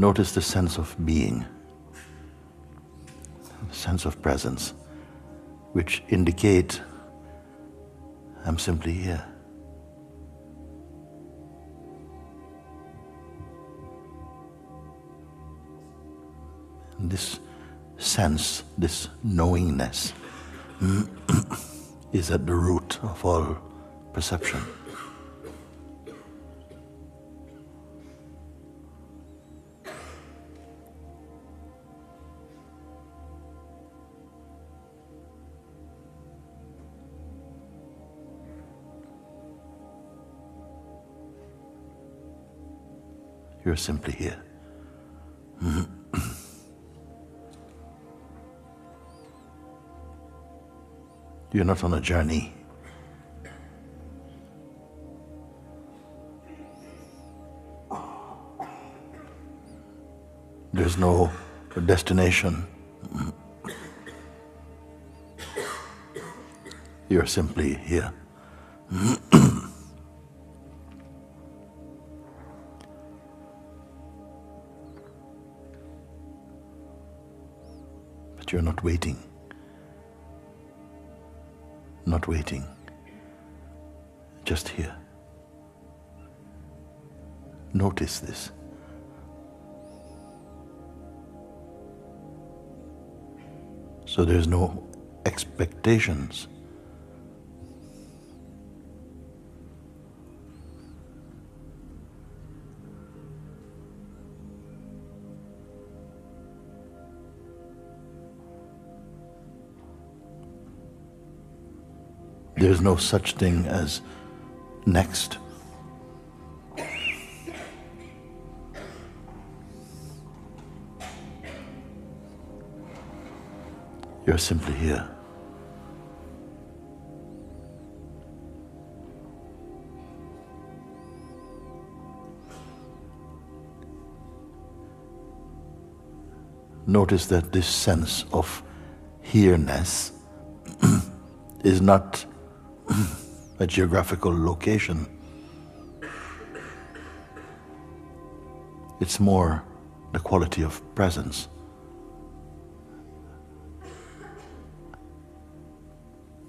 Notice the sense of being, the sense of presence, which indicate I'm simply here. This sense, this knowingness, is at the root of all perception. You're simply here. You're not on a journey. There's no destination. You're simply here. you're not waiting. Not waiting. Just here. Notice this. So there's no expectations. There's no such thing as next. You're simply here. Notice that this sense of here-ness is not a geographical location. It's more the quality of presence.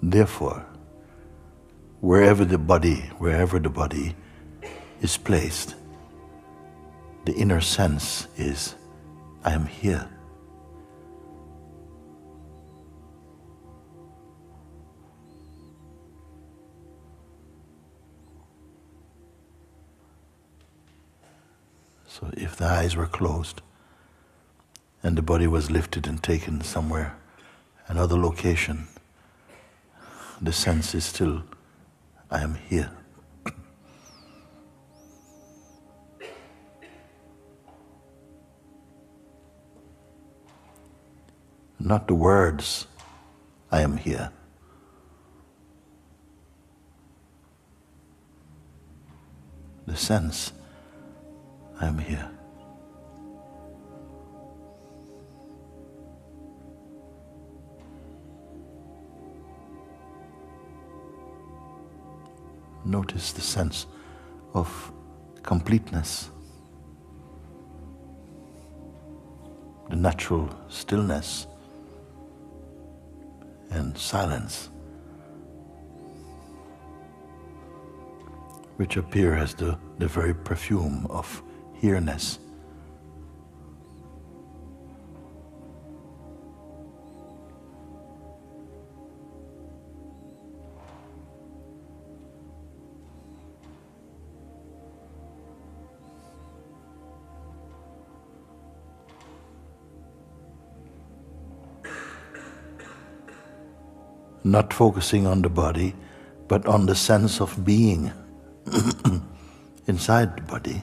Therefore, wherever the body, wherever the body is placed, the inner sense is, I am here. So if the eyes were closed and the body was lifted and taken somewhere, another location, the sense is still, I am here. Not the words, I am here. The sense, I am here. Notice the sense of completeness, the natural stillness and silence, which appear as the, the very perfume of here-ness. Not focusing on the body, but on the sense of being inside the body.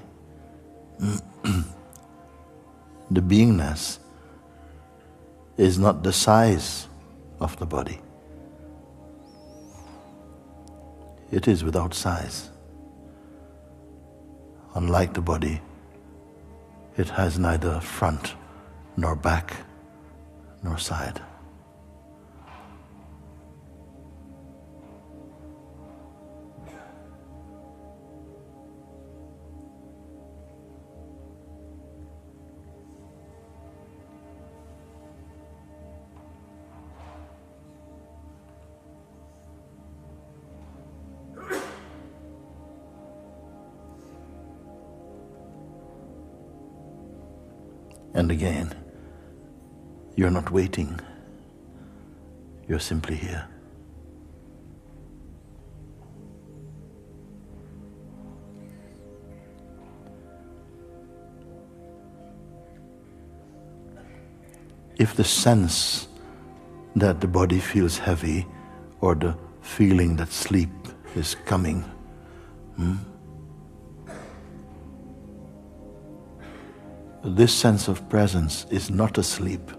the beingness is not the size of the body. It is without size. Unlike the body, it has neither front nor back nor side. And again. You're not waiting, you're simply here. If the sense that the body feels heavy or the feeling that sleep is coming, hmm? This sense of presence is not asleep.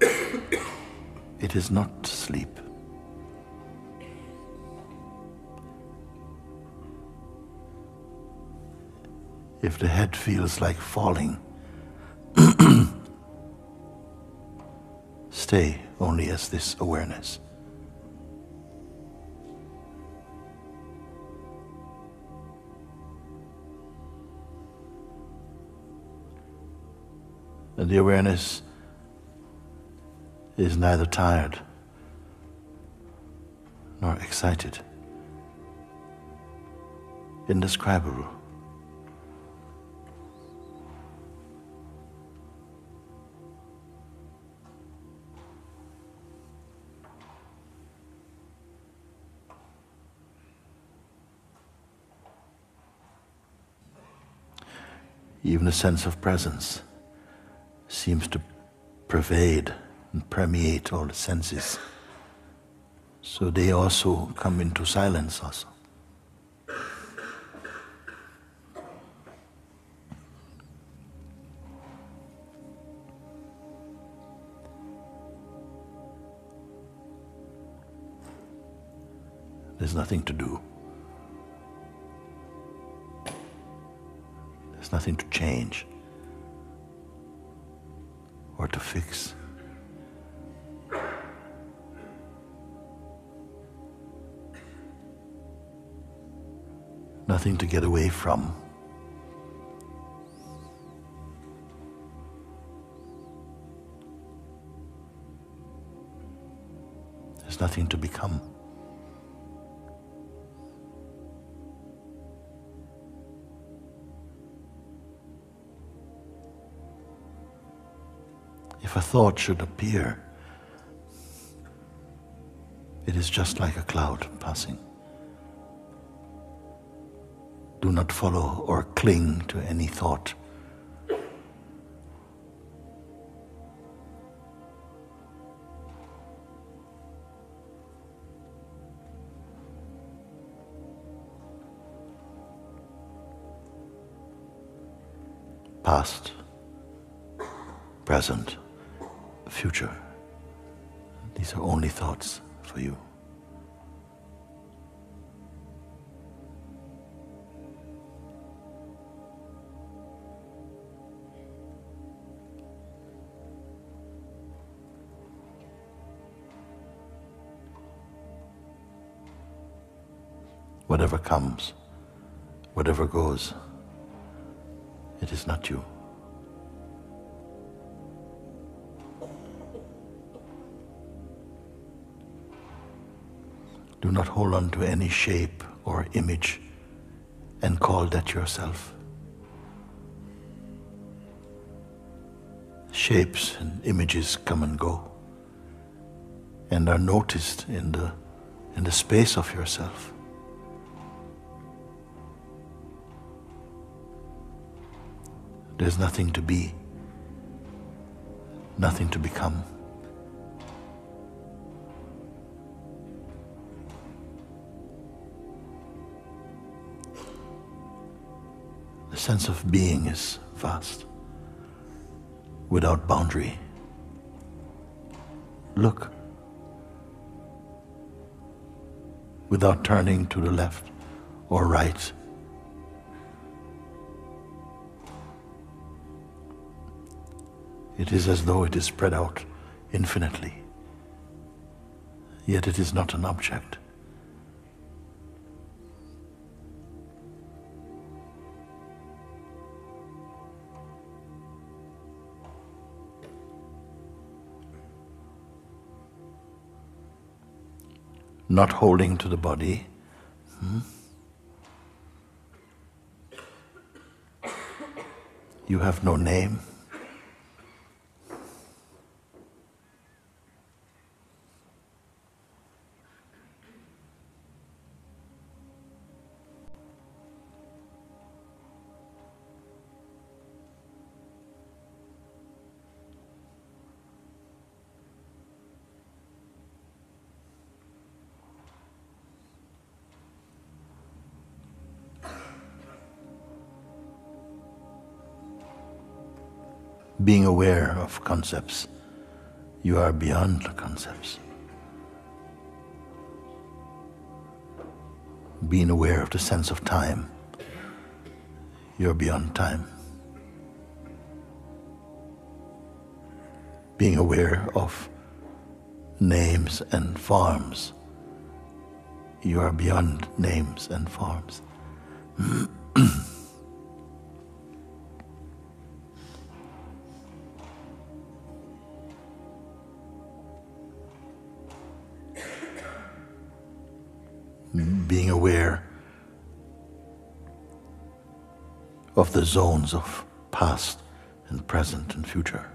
it is not sleep. If the head feels like falling, stay only as this awareness. And the awareness is neither tired nor excited, indescribable. Even a sense of presence seems to pervade and permeate all the senses. So they also come into silence also. There's nothing to do. There's nothing to change or to fix. Nothing to get away from. There's nothing to become. If a thought should appear, it is just like a cloud passing. Do not follow or cling to any thought. Past, present, future. These are only thoughts for you. Whatever comes, whatever goes, it is not you. Do not hold on to any shape or image and call that yourself. Shapes and images come and go and are noticed in the, in the space of yourself. There's nothing to be, nothing to become. Sense of being is vast, without boundary. Look, without turning to the left or right. It is as though it is spread out infinitely, yet it is not an object. Not holding to the body. Hmm? You have no name, being aware of concepts. You are beyond the concepts. Being aware of the sense of time. You're beyond time. Being aware of names and forms. You are beyond names and forms. being aware of the zones of past and present and future.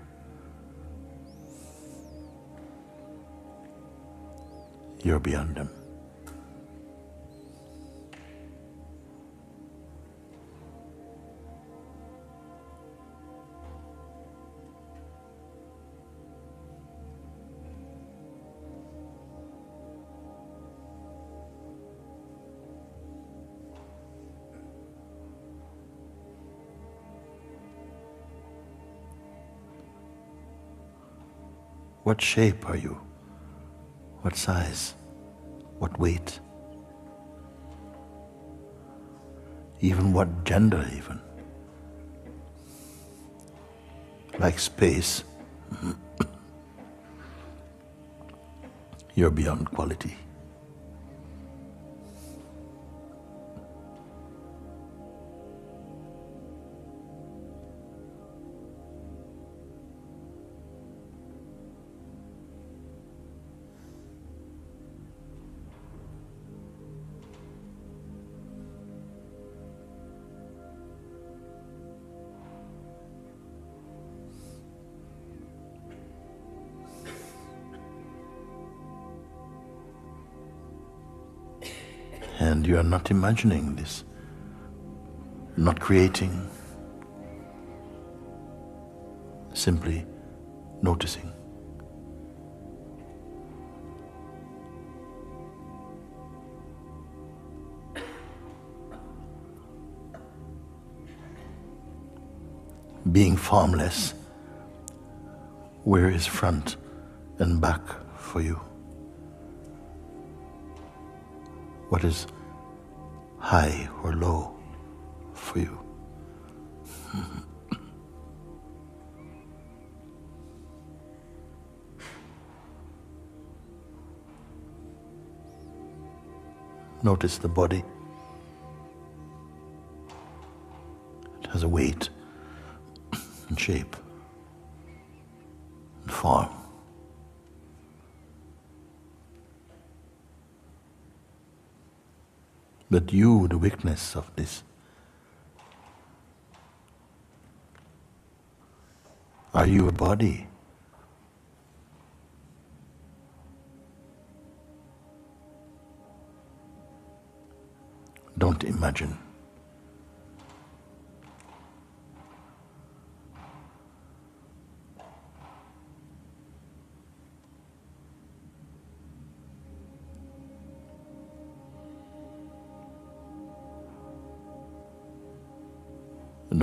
You're beyond them. What shape are you? What size? What weight? Even what gender, even? Like space, you're beyond quality. And you are not imagining this, not creating, simply noticing. Being formless, where is front and back for you? What is high or low for you? Notice the body. It has a weight and shape and form. But you, the witness of this, are you a body? Don't imagine.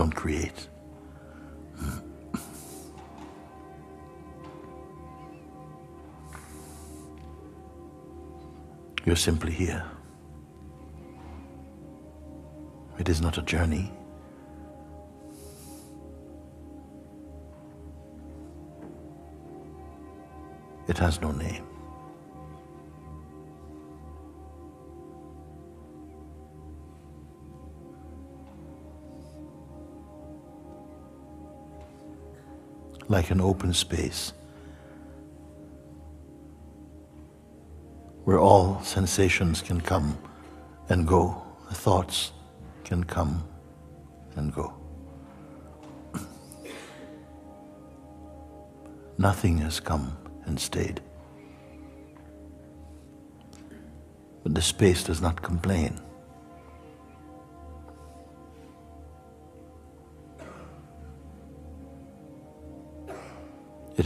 Don't create. You're simply here. It is not a journey. It has no name. Like an open space where all sensations can come and go, thoughts can come and go. Nothing has come and stayed. But the space does not complain.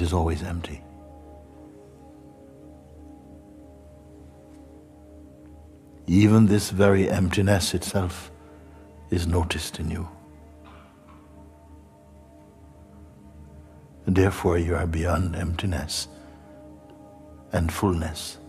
Is always empty. Even this very emptiness itself is noticed in you. Therefore, you are beyond emptiness and fullness.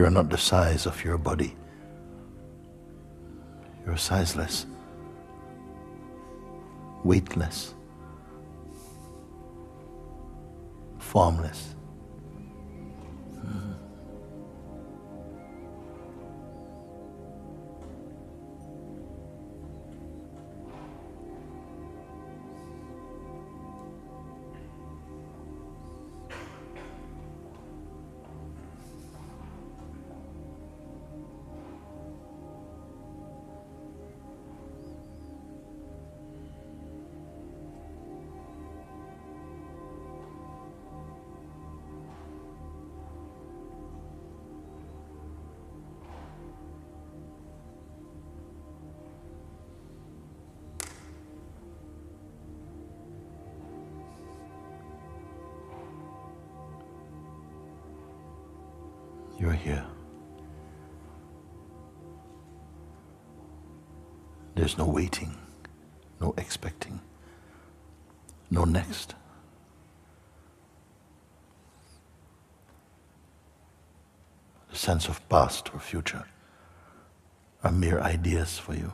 You are not the size of your body. You're sizeless, weightless, formless. You're here. There's no waiting, no expecting, no next. The sense of past or future are mere ideas for you.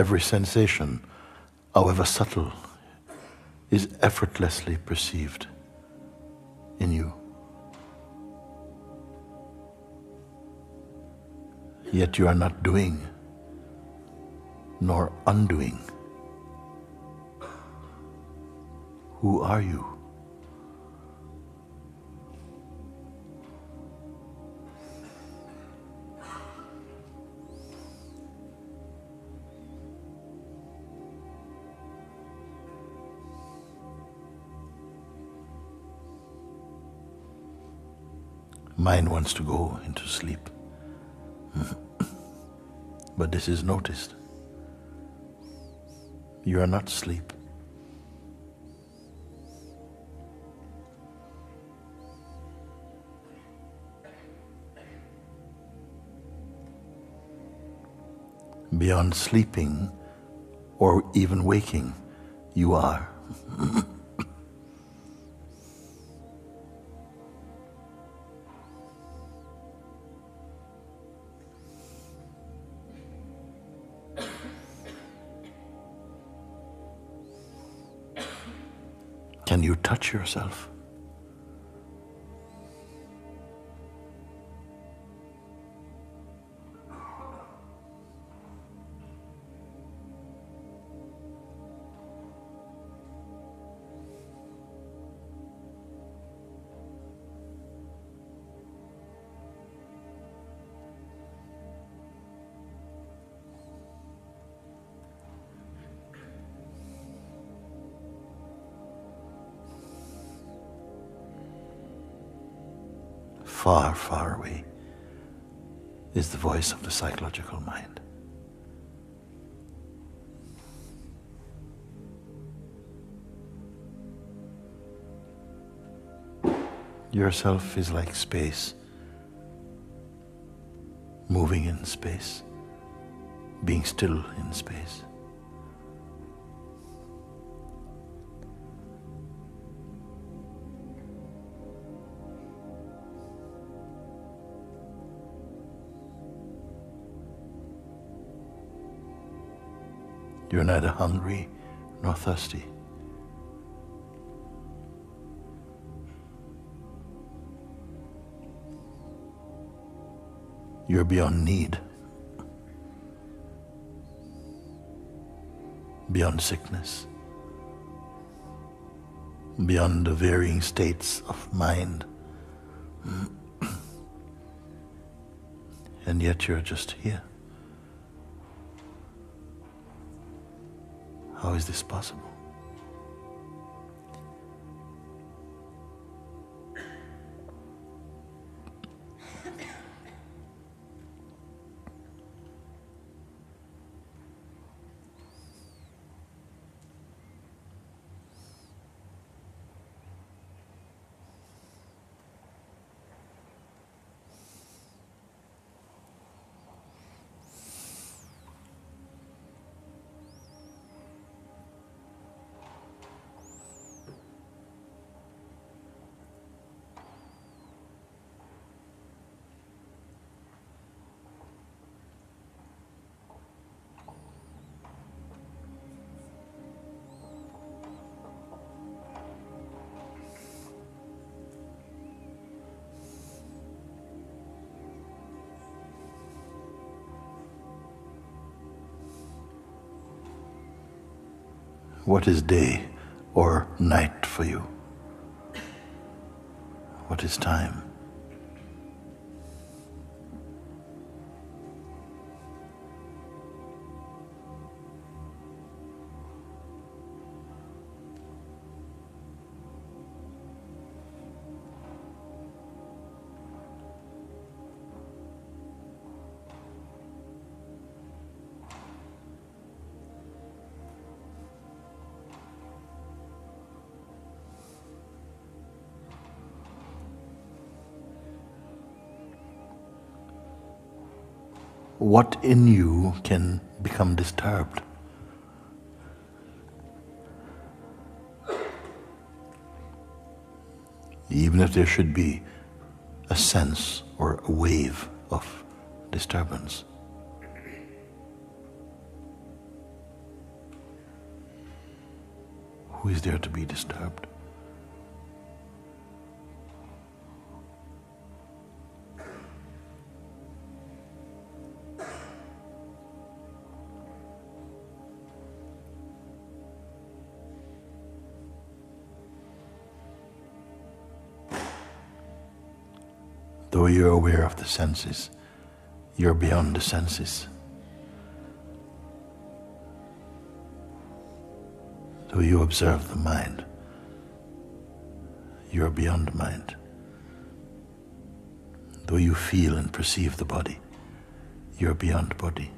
Every sensation, however subtle, is effortlessly perceived in you. Yet you are not doing nor undoing. Who are you? Mind wants to go into sleep. but this is noticed. You are not asleep. Beyond sleeping or even waking, you are. yourself? Far, far away is the voice of the psychological mind. Yourself is like space, moving in space, being still in space. You're neither hungry nor thirsty. You're beyond need, beyond sickness, beyond the varying states of mind. and yet you're just here. How is this possible? What is day or night for you? What is time? What in you can become disturbed. Even if there should be a sense or a wave of disturbance. Who is there to be disturbed? You're aware of the senses, you're beyond the senses. Though you observe the mind, you're beyond mind. Though you feel and perceive the body, you're beyond body.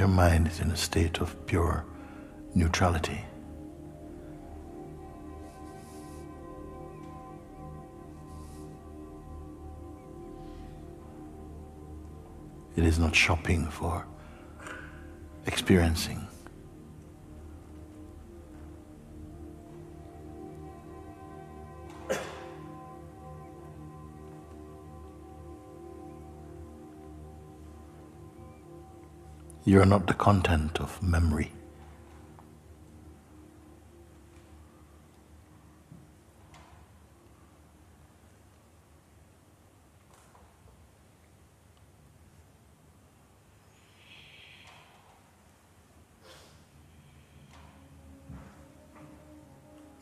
Your mind is in a state of pure neutrality. It is not shopping for experiencing. You are not the content of memory.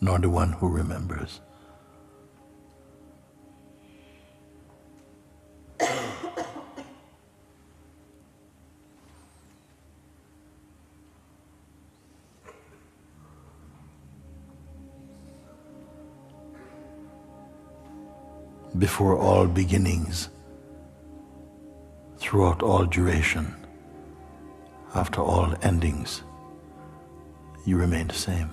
Nor the one who remembers. before all beginnings, throughout all duration, after all endings, you remain the same.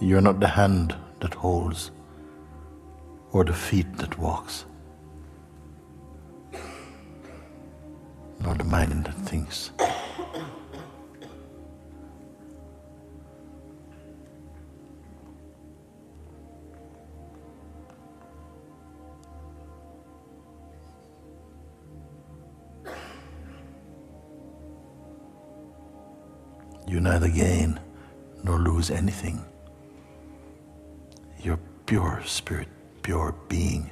You're not the hand that holds or the feet that walks. Nor the mind that thinks. You neither gain nor lose anything. You're pure spirit, pure being.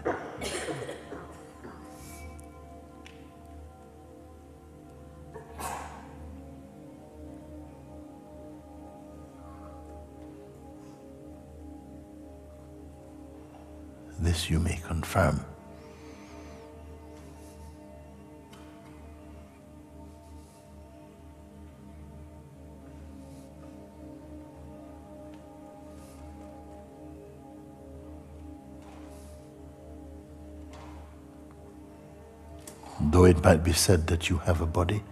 This you may confirm. Though it might be said that you have a body,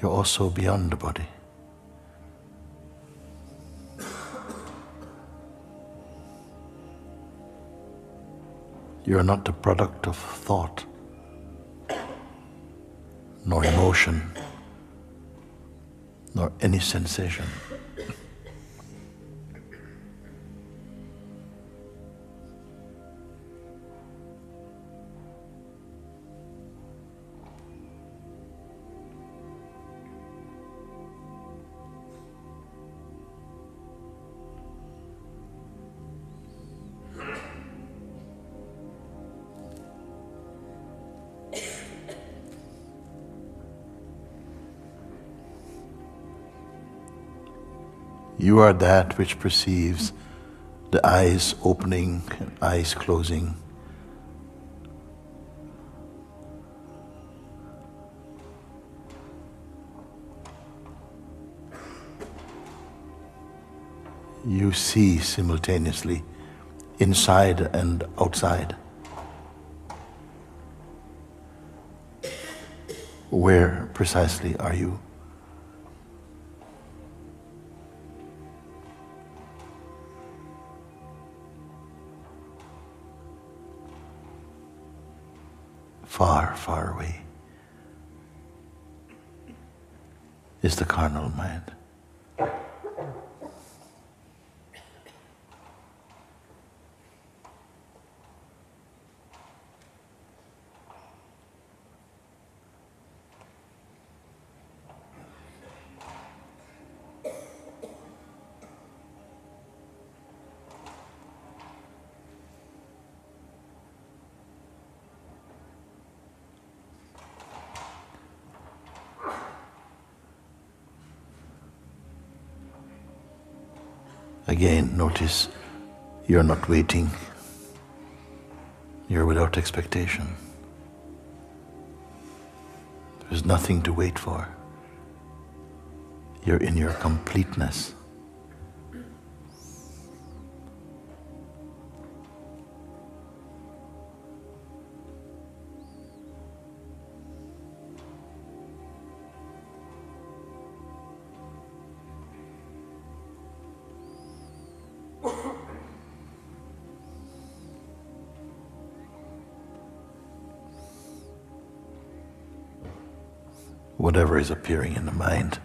you're also beyond the body. You're not the product of thought, nor emotion, nor any sensation. You are that which perceives the eyes opening and eyes closing. You see simultaneously inside and outside. Where precisely are you? Far, far away is the carnal mind. Again, notice you're not waiting, you're without expectation. There's nothing to wait for. You're in your completeness. Whatever is appearing in the mind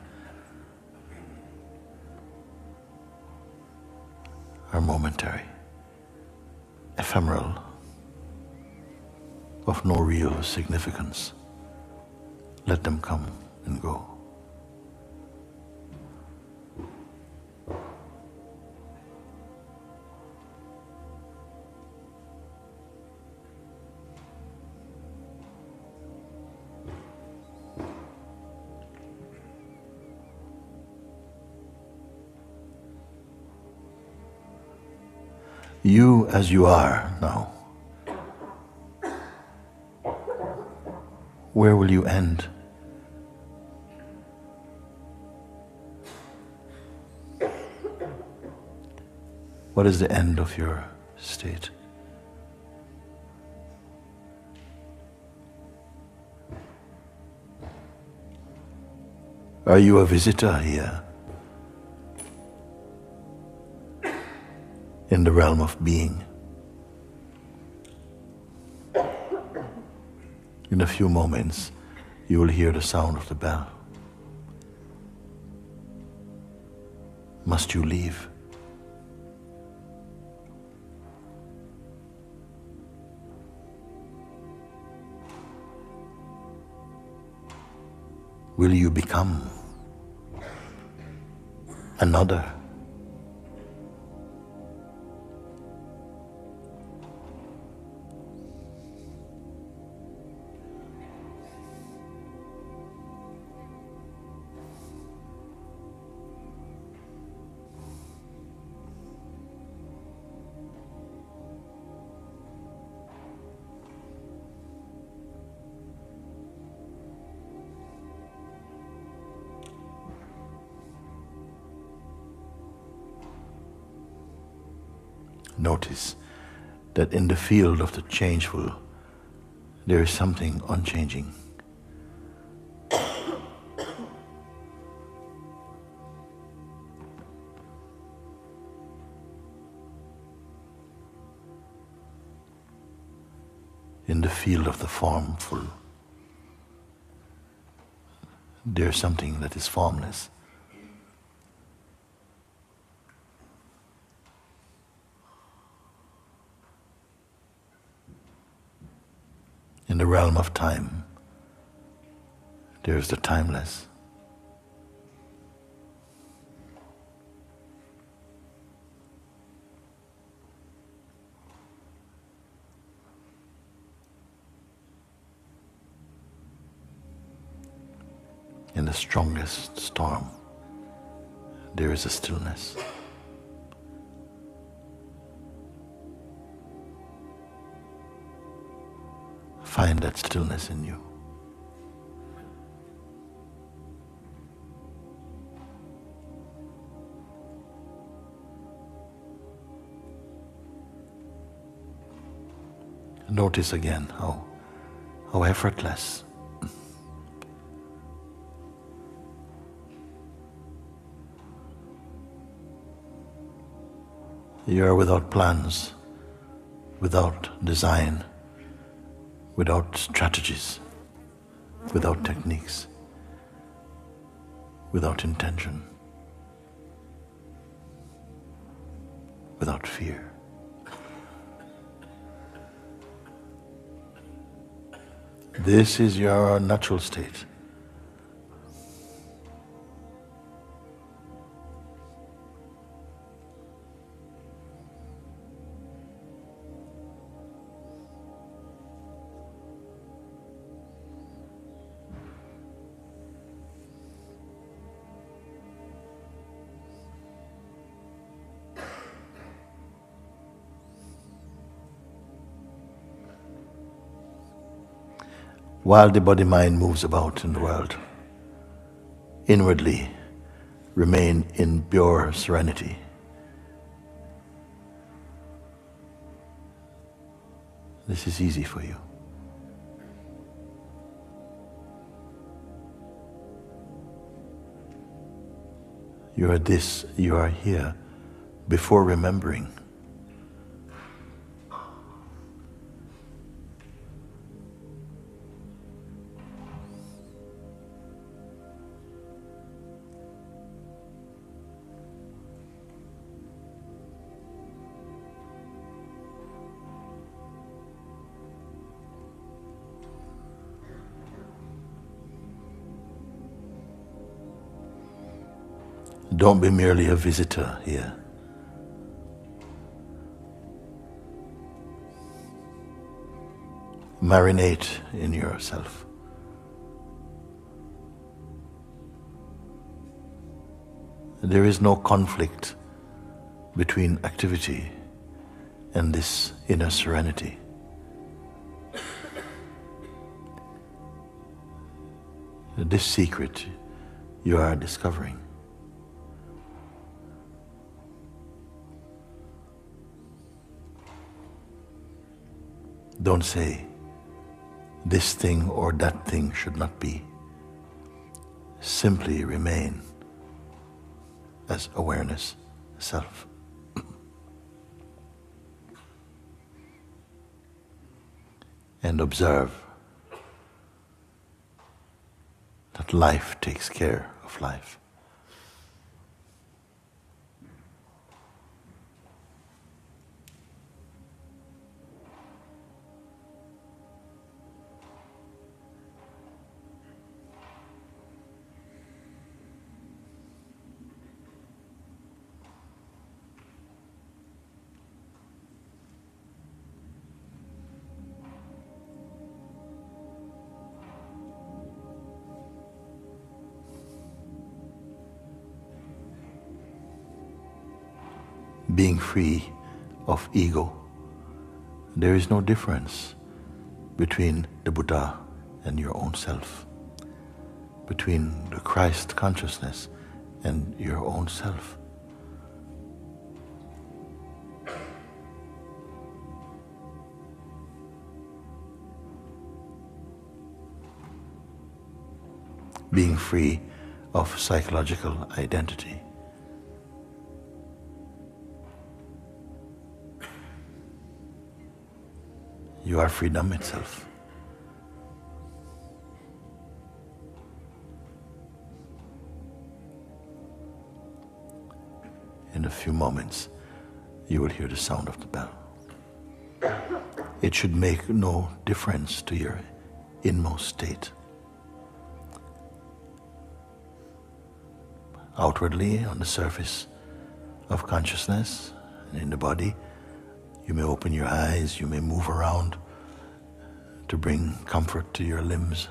are momentary, ephemeral, of no real significance. Let them come and go. As you are now, where will you end? What is the end of your state? Are you a visitor here? in the realm of being. In a few moments, you will hear the sound of the bell. Must you leave? Will you become another? Notice that in the field of the changeful, there is something unchanging. In the field of the formful, there is something that is formless. in the realm of time, there is the timeless. In the strongest storm, there is a stillness. Find that stillness in you. Notice again how, how effortless. You are without plans, without design without strategies, without techniques, without intention, without fear. This is your natural state. While the body mind moves about in the world. Inwardly, remain in pure serenity. This is easy for you. You are this, you are here before remembering. Don't be merely a visitor here. Marinate in yourself. There is no conflict between activity and this inner serenity. This secret you are discovering. Don't say, this thing or that thing should not be. Simply remain as awareness self. and observe that life takes care of life. Being free of ego. There is no difference between the Buddha and your own self, between the Christ consciousness and your own self. Being free of psychological identity. You are freedom itself. In a few moments, you will hear the sound of the bell. It should make no difference to your inmost state. Outwardly, on the surface of consciousness and in the body, you may open your eyes, you may move around to bring comfort to your limbs.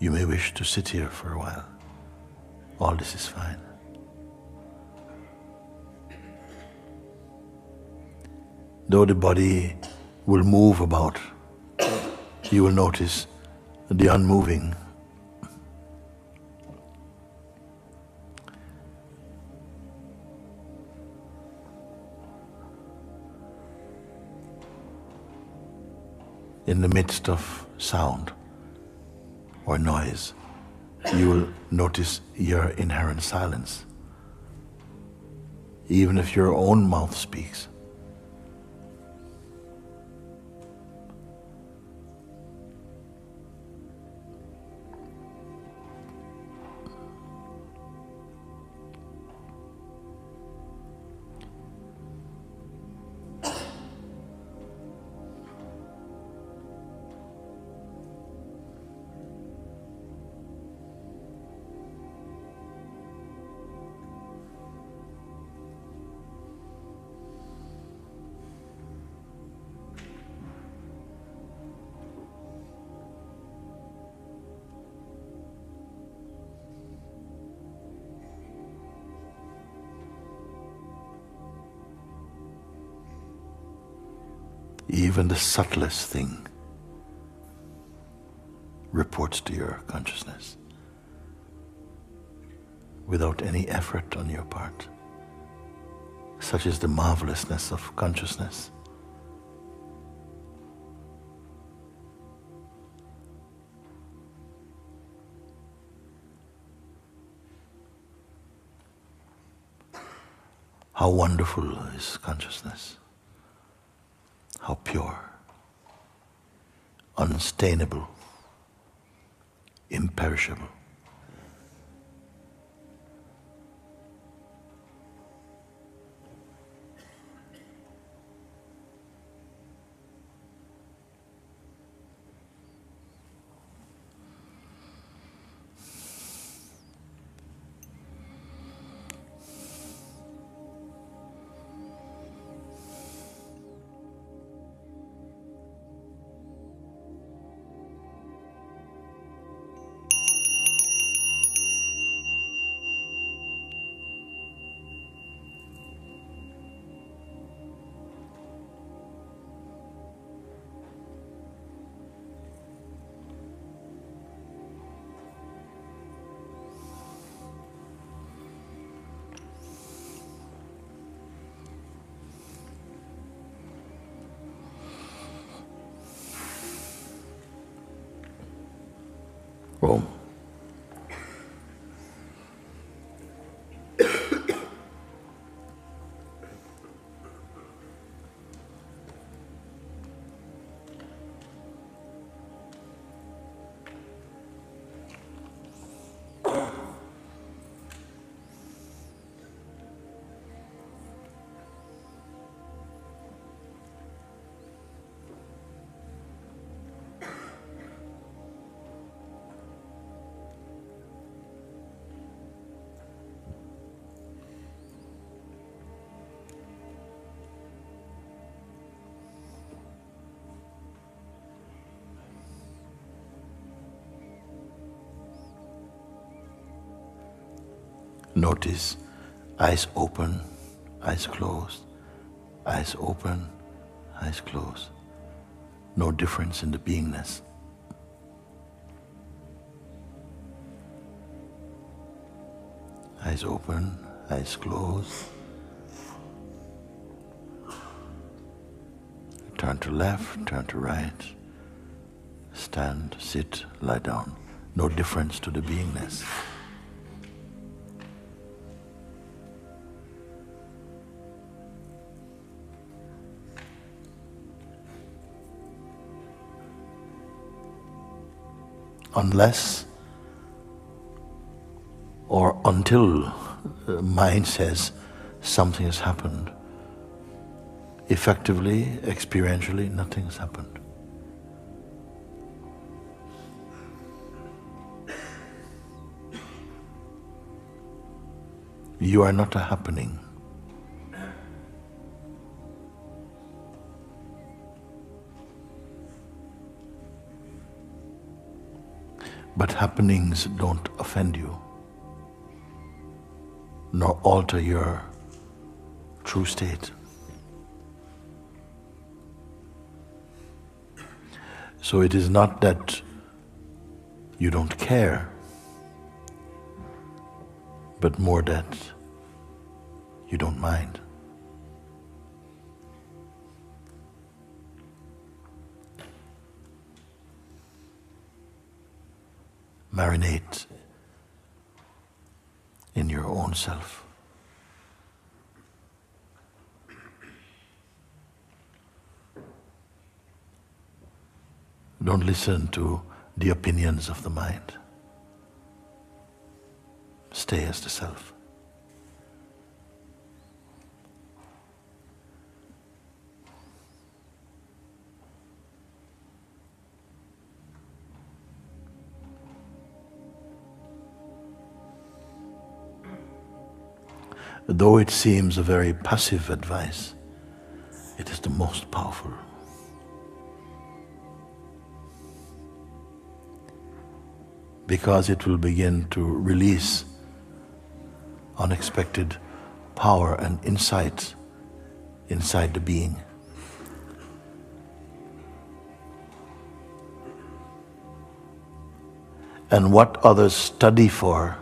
You may wish to sit here for a while. All this is fine. Though the body will move about, you will notice the unmoving in the midst of sound or noise, you will notice your inherent silence. Even if your own mouth speaks. Even the subtlest thing reports to your consciousness without any effort on your part. Such is the marvelousness of consciousness. How wonderful is consciousness how pure, unstainable, imperishable. Well, notice eyes open, eyes closed, eyes open, eyes closed. No difference in the beingness. Eyes open, eyes closed. Turn to left, turn to right. Stand, sit, lie down. No difference to the beingness. Unless or until the mind says something has happened, effectively, experientially, nothing has happened. You are not a happening. But happenings don't offend you nor alter your true state. So it is not that you don't care, but more that you don't mind. Marinate in your own self. Don't listen to the opinions of the mind. Stay as the self. Though it seems a very passive advice, it is the most powerful. Because it will begin to release unexpected power and insight inside the being. And what others study for,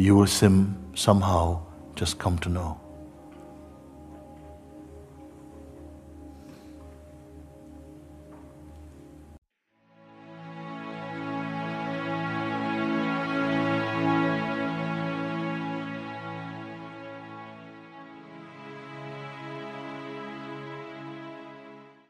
you will sim somehow just come to know.